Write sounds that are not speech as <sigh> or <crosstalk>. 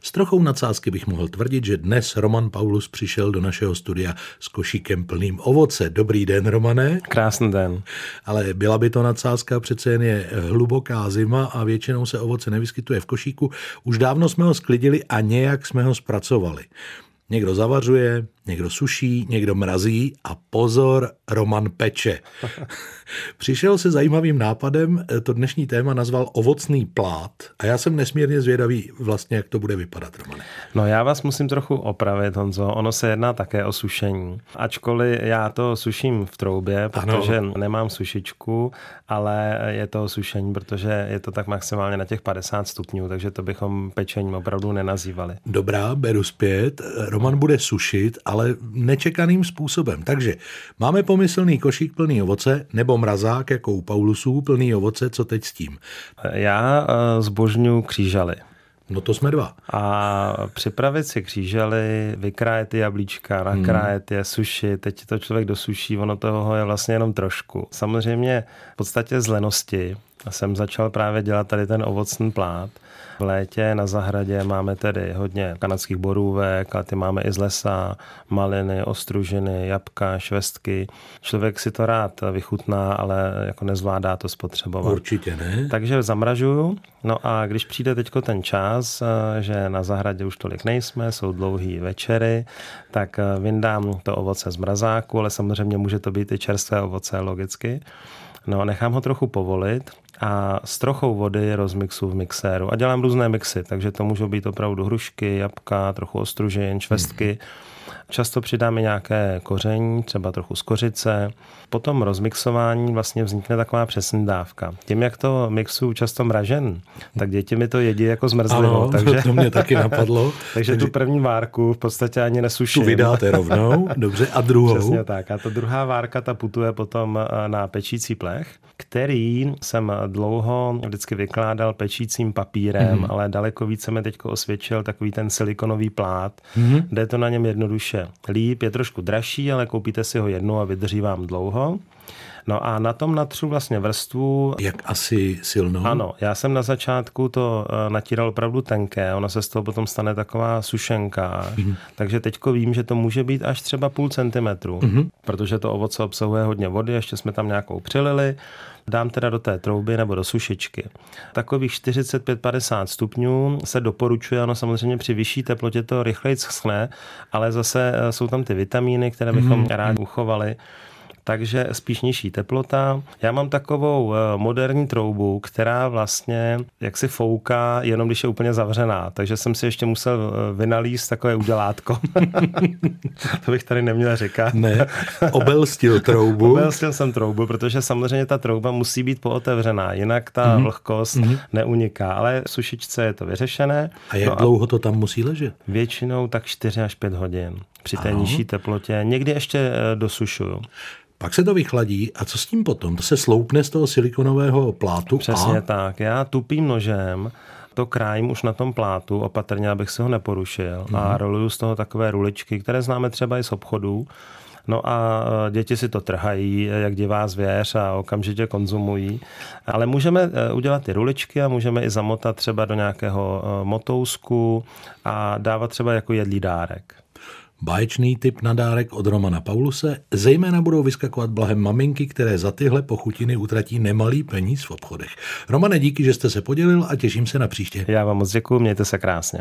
S trochou nadsázky bych mohl tvrdit, že dnes Roman Paulus přišel do našeho studia s košíkem plným ovoce. Dobrý den, Romane. Krásný den. Ale byla by to nadsázka, přece jen je hluboká zima a většinou se ovoce nevyskytuje v košíku. Už dávno jsme ho sklidili a nějak jsme ho zpracovali. Někdo zavařuje, někdo suší, někdo mrazí a pozor, Roman peče. <laughs> Přišel se zajímavým nápadem, to dnešní téma nazval ovocný plát a já jsem nesmírně zvědavý vlastně, jak to bude vypadat, Romane. No já vás musím trochu opravit, Honzo. Ono se jedná také o sušení. Ačkoliv já to suším v troubě, protože ano. nemám sušičku, ale je to sušení, protože je to tak maximálně na těch 50 stupňů, takže to bychom pečením opravdu nenazývali. Dobrá, beru zpět. Roman bude sušit, ale nečekaným způsobem. Takže máme pomyslný košík plný ovoce nebo mrazák jako u Paulusů plný ovoce, co teď s tím? Já eh, zbožňu křížaly. No to jsme dva. A připravit si křížely, vykrájet jablíčka, nakrájet hmm. je, suši, teď to člověk dosuší, ono toho je vlastně jenom trošku. Samozřejmě v podstatě z lenosti jsem začal právě dělat tady ten ovocný plát. V létě na zahradě máme tedy hodně kanadských borůvek, ale ty máme i z lesa, maliny, ostružiny, jabka, švestky. Člověk si to rád vychutná, ale jako nezvládá to spotřebovat. Určitě ne. Takže zamražuju. No a když přijde teďko ten čas, že na zahradě už tolik nejsme, jsou dlouhý večery, tak vyndám to ovoce z mrazáku, ale samozřejmě může to být i čerstvé ovoce, logicky. No, nechám ho trochu povolit a s trochou vody rozmixu v mixéru. A dělám různé mixy, takže to můžou být opravdu hrušky, jabka, trochu ostružin, švestky. Hmm. Často přidáme nějaké koření, třeba trochu z kořice. Po tom rozmixování vlastně vznikne taková přesná dávka. Tím, jak to mixu často mražen, tak děti mi to jedí jako zmrzlinou. Ano, takže, to mě taky napadlo. takže, <laughs> takže tu první várku v podstatě ani nesuším. Tu vydáte rovnou, dobře, a druhou? Přesně tak. A ta druhá várka, ta putuje potom eh, na pečící plech, který jsem dlouho vždycky vykládal pečícím papírem, mm. ale daleko více mi teď osvědčil takový ten silikonový plát. Mm. Jde to na něm jednoduše líp, je trošku dražší, ale koupíte si ho jednou a vydrží vám dlouho. No a na tom natřu vlastně vrstvu. Jak asi silnou? Ano, já jsem na začátku to eh, natíral opravdu tenké, ona se z toho potom stane taková sušenka. Mm-hmm. Takže teďko vím, že to může být až třeba půl centimetru, mm-hmm. protože to ovoce obsahuje hodně vody, ještě jsme tam nějakou přilili. Dám teda do té trouby nebo do sušičky. Takových 45-50 stupňů se doporučuje, ano samozřejmě při vyšší teplotě to rychleji schne, ale zase eh, jsou tam ty vitamíny, které bychom mm. rádi uchovali takže spíš nižší teplota. Já mám takovou eh, moderní troubu, která vlastně jaksi fouká, jenom když je úplně zavřená, takže jsem si ještě musel eh, vynalíst takové udělátko. <laughs> to bych tady neměl říkat. Ne, obelstil troubu. Obelstil jsem troubu, protože samozřejmě ta trouba musí být pootevřená, jinak ta mm-hmm. vlhkost mm-hmm. neuniká, ale v sušičce je to vyřešené. A jak no dlouho a to tam musí ležet? Většinou tak 4 až 5 hodin při té ano. nižší teplotě. Někdy ještě eh, dosušuju. Pak se to vychladí a co s tím potom? To se sloupne z toho silikonového plátu Přesně a... tak. Já tupím nožem, to krájím už na tom plátu, opatrně, abych si ho neporušil mm-hmm. a mhm. roluju z toho takové ruličky, které známe třeba i z obchodů. No a e, děti si to trhají, jak divá zvěř a okamžitě konzumují. Ale můžeme e, udělat ty ruličky a můžeme i zamotat třeba do nějakého e, motousku a dávat třeba jako jedlý dárek. Báječný typ na dárek od Romana Pauluse, zejména budou vyskakovat blahem maminky, které za tyhle pochutiny utratí nemalý peníz v obchodech. Romane, díky, že jste se podělil a těším se na příště. Já vám moc děkuji, mějte se krásně.